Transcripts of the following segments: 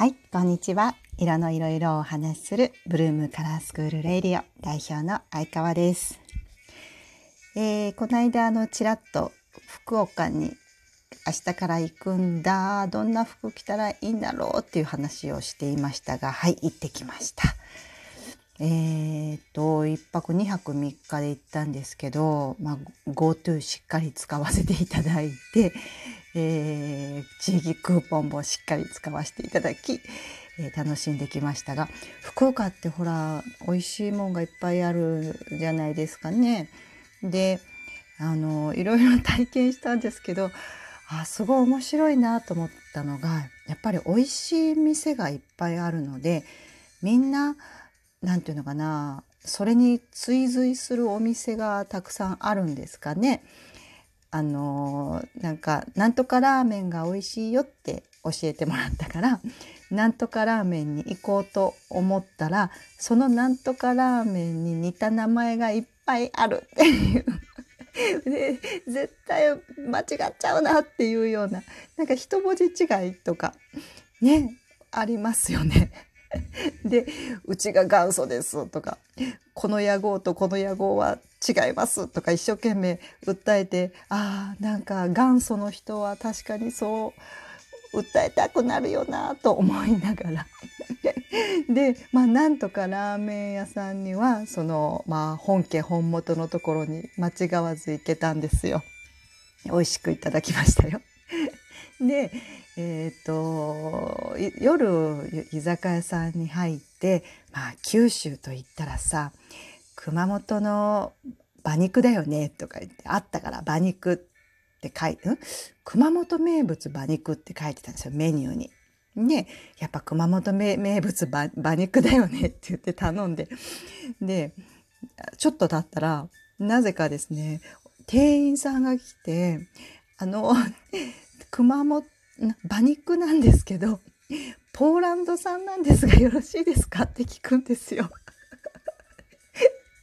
はい、こんにちは。色のいろいろお話しするブルームカラースクールレイディオ代表の相川です。えー、この間あのちらっと福岡に明日から行くんだ。どんな服着たらいいんだろうっていう話をしていましたが、はい、行ってきました。えー、と、1泊2泊3日で行ったんですけど、まあ、GoTo しっかり使わせていただいて、えー、地域クーポンもしっかり使わせていただき、えー楽しんできましたが福岡ってほら美味しいもんがいっぱいあるじゃないですかね。であのいろいろ体験したんですけどあすごい面白いなと思ったのがやっぱり美味しい店がいっぱいあるのでみんななんていうのかなそれに追随するお店がたくさんあるんですかね。あのなんかなんとかラーメンが美味しいよって教えてもらったから なんとかラーメンに行こうと思ったらそのなんとかラーメンに似た名前がいっぱいあるっていう で絶対間違っちゃうなっていうようななんか一文字違いとかねありますよね。で「うちが元祖です」とか「この屋号とこの屋号は違います」とか一生懸命訴えてあーなんか元祖の人は確かにそう訴えたくなるよなと思いながら でまあなんとかラーメン屋さんにはそのまあ本家本元のところに間違わず行けたんですよ。美味しくいただきましたよ。でえっ、と夜居酒屋さんに入ってまあ九州と言ったらさ熊本の馬肉だよねとか言ってあったから馬肉って書いて、ん？熊本名物馬肉って書いてたんですよメニューに。でやっぱ熊本名名物馬馬肉だよねって言って頼んででちょっと経ったらなぜかですね店員さんが来てあの 熊本馬肉なんですけどポーランド産なんですがよろしいですか？って聞くんですよ。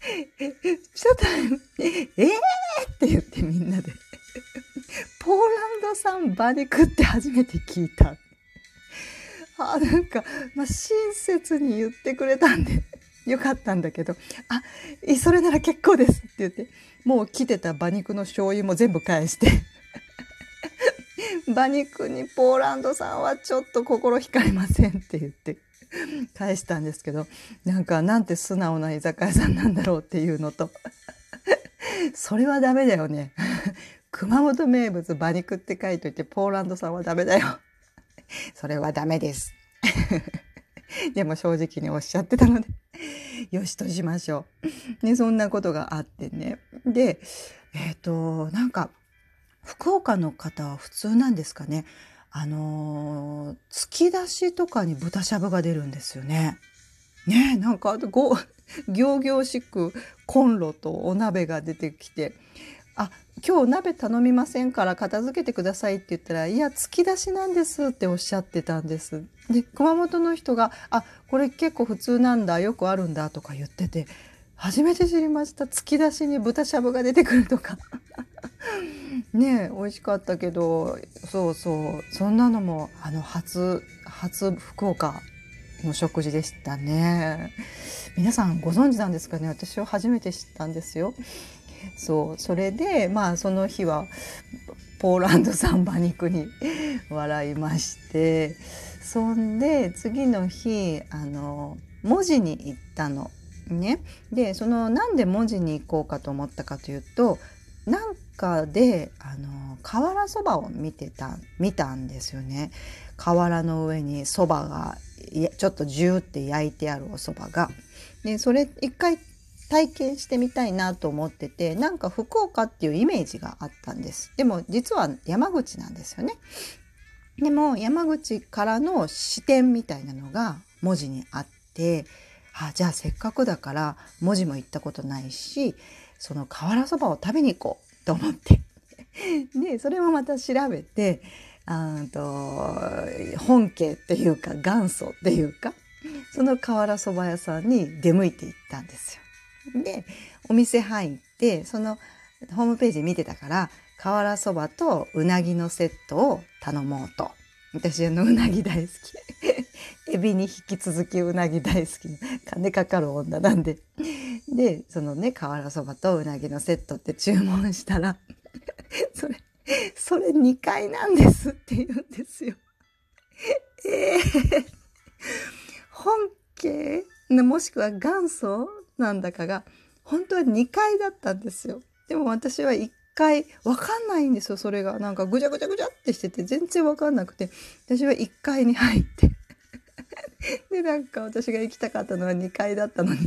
ちょっと「えー!」って言ってみんなで「ポーランド産馬肉って初めて聞いた」あなんか、まあ、親切に言ってくれたんでよかったんだけど「あそれなら結構です」って言ってもう来てた馬肉の醤油も全部返して。馬肉にポーランド産はちょっと心惹かれませんって言って返したんですけどなんかなんて素直な居酒屋さんなんだろうっていうのとそれはダメだよね熊本名物馬肉って書いといてポーランド産はダメだよそれはダメですでも正直におっしゃってたのでよしとしましょう。ね、そんなことがあってね。で、えっ、と、なんか、福岡の方は普通なんですかね。あのー突き出しとかに豚しゃぶが出るんですよね。ねなんかご行々しくコンロとお鍋が出てきて「あ今日鍋頼みませんから片付けてください」って言ったら「いや突き出しなんです」っておっしゃってたんです。で熊本の人が「あこれ結構普通なんだよくあるんだ」とか言ってて初めて知りました。突き出しに豚しゃぶが出てくるとか。ねえ美味しかったけど。そうそう。そんなのもあの初初福岡の食事でしたね。皆さんご存知なんですかね？私は初めて知ったんですよ。そう。それでまあその日はポーランド産馬肉に 笑いまして。そんで次の日あの文字に行ったの。ね。でそのなんで文字に行こうかと思ったかというとなんかであの瓦そばを見てた見たんですよね。瓦の上にそばがちょっとジューって焼いてあるおそばが。でそれ一回体験してみたいなと思っててなんか福岡っていうイメージがあったんです。でも実は山口なんですよね。でも山口からの視点みたいなのが文字にあってあじゃあせっかくだから文字も行ったことないしその瓦そばを食べに行こうと思って。でそれもまた調べてあと本家っていうか元祖っていうかその瓦そば屋さんに出向いて行ったんですよ。でお店入ってそのホームページ見てたから瓦そばとうなぎのセットを頼もうと。私あのうなぎ大好き。エビに引き続きうなぎ大好き金かかる女なんででそのね瓦そばとうなぎのセットって注文したら それそれ2回なんですって言うんですよ。えー、本家もしくは元祖なんだかが本当は2回だったんですよ。でも私は回わかんないんですよそれが。なんかぐちゃぐちゃぐちゃってしてて全然わかんなくて。私は1階に入って。でなんか私が行きたかったのは2階だったのに。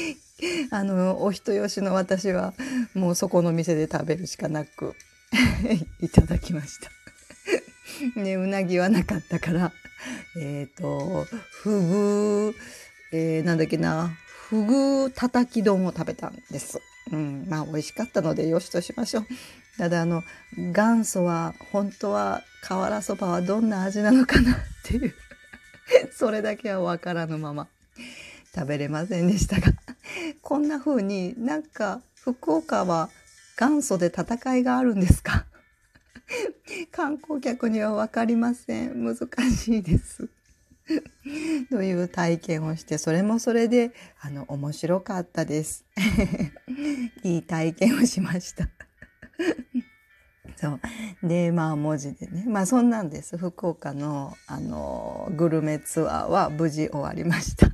あのお人よしの私はもうそこの店で食べるしかなく いただきました。ねうなぎはなかったからえっ、ー、とふぐ、えー、なんだっけなふぐたたき丼を食べたんです。うん、まあ美味しかったのでよしとしましょう。ただあの元祖は本当は瓦そばはどんな味なのかなっていう。それだけは分からぬまま。食べれませんでしたが。こんな風になんか福岡は元祖で戦いがあるんですか？観光客には分かりません。難しいです。という体験をしてそれもそれであの面白かったです。いい体験をしました。そう。でまあ文字でね。まあそんなんです。福岡のあのグルメツアーは無事終わりました。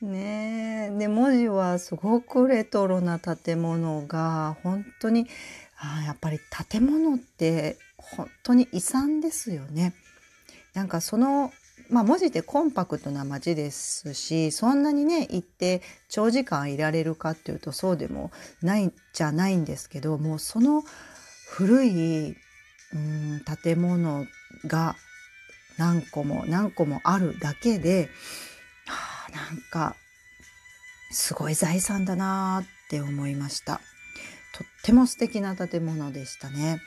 ねで文字はすごくレトロな建物が本当にあやっぱり建物って本当に遺産ですよね。なんかそのまあ文字ってコンパクトな街ですしそんなにね行って長時間いられるかっていうとそうでもないじゃないんですけどもうその古いうん建物が何個も何個もあるだけで、はあ、なんかすごい財産だなって思いました。とっても素敵な建物でしたね。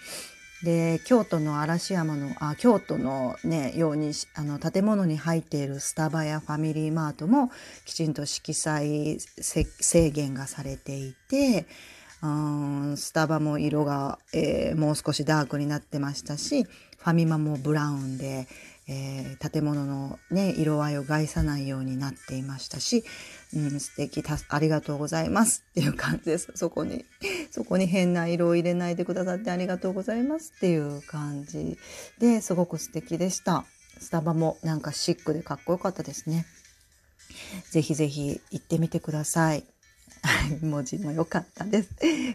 で京都の嵐山のあ京都の、ね、ようにあの建物に入っているスタバやファミリーマートもきちんと色彩制限がされていてうんスタバも色が、えー、もう少しダークになってましたしファミマもブラウンで、えー、建物の、ね、色合いを害さないようになっていましたしうん、素敵ありがとうございますっていう感じです。そこに、そこに変な色を入れないでくださってありがとうございますっていう感じですごく素敵でした。スタバもなんかシックでかっこよかったですね。ぜひぜひ行ってみてください。文字も良かったです。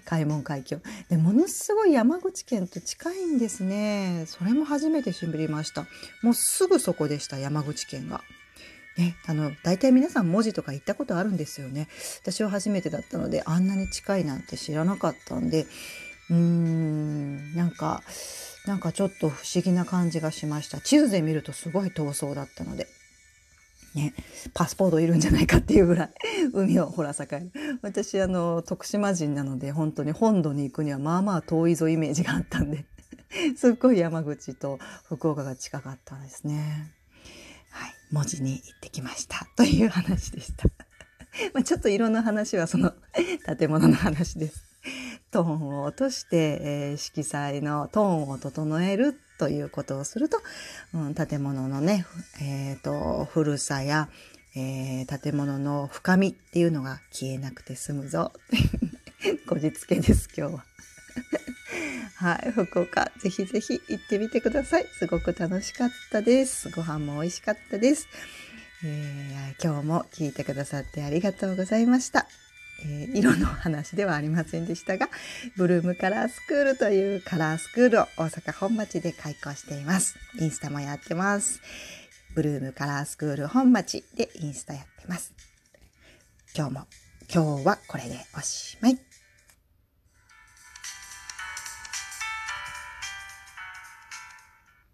開門海峡。で、ものすごい山口県と近いんですね。それも初めて知りました。もうすぐそこでした、山口県が。ね、あの大体皆さん文字とか行ったことあるんですよね。私は初めてだったのであんなに近いなんて知らなかったんでうーんなんかなんかちょっと不思議な感じがしました。地図で見るとすごい遠そうだったので。ね、パスポートいるんじゃないかっていうぐらい海をほら境に私あの徳島人なので本当に本土に行くにはまあまあ遠いぞイメージがあったんで すっごい山口と福岡が近かったですね。はい、文字に行ってきましたという話でした。まあちょっと色の話はその建物の話です。トーンを落として、えー、色彩のトーンを整えるということをすると、うん、建物のね、えーと、古さや、えー、建物の深みっていうのが消えなくて済むぞ。こじつけです今日は。はい、福岡、ぜひぜひ行ってみてください。すごく楽しかったです。ご飯も美味しかったです。えー、今日も聞いてくださってありがとうございました。えー、色の話ではありませんでしたが、ブルームカラースクールというカラースクールを大阪本町で開校しています。インスタもやってます。ブルームカラースクール本町でインスタやってます。今日も、今日はこれでおしまい。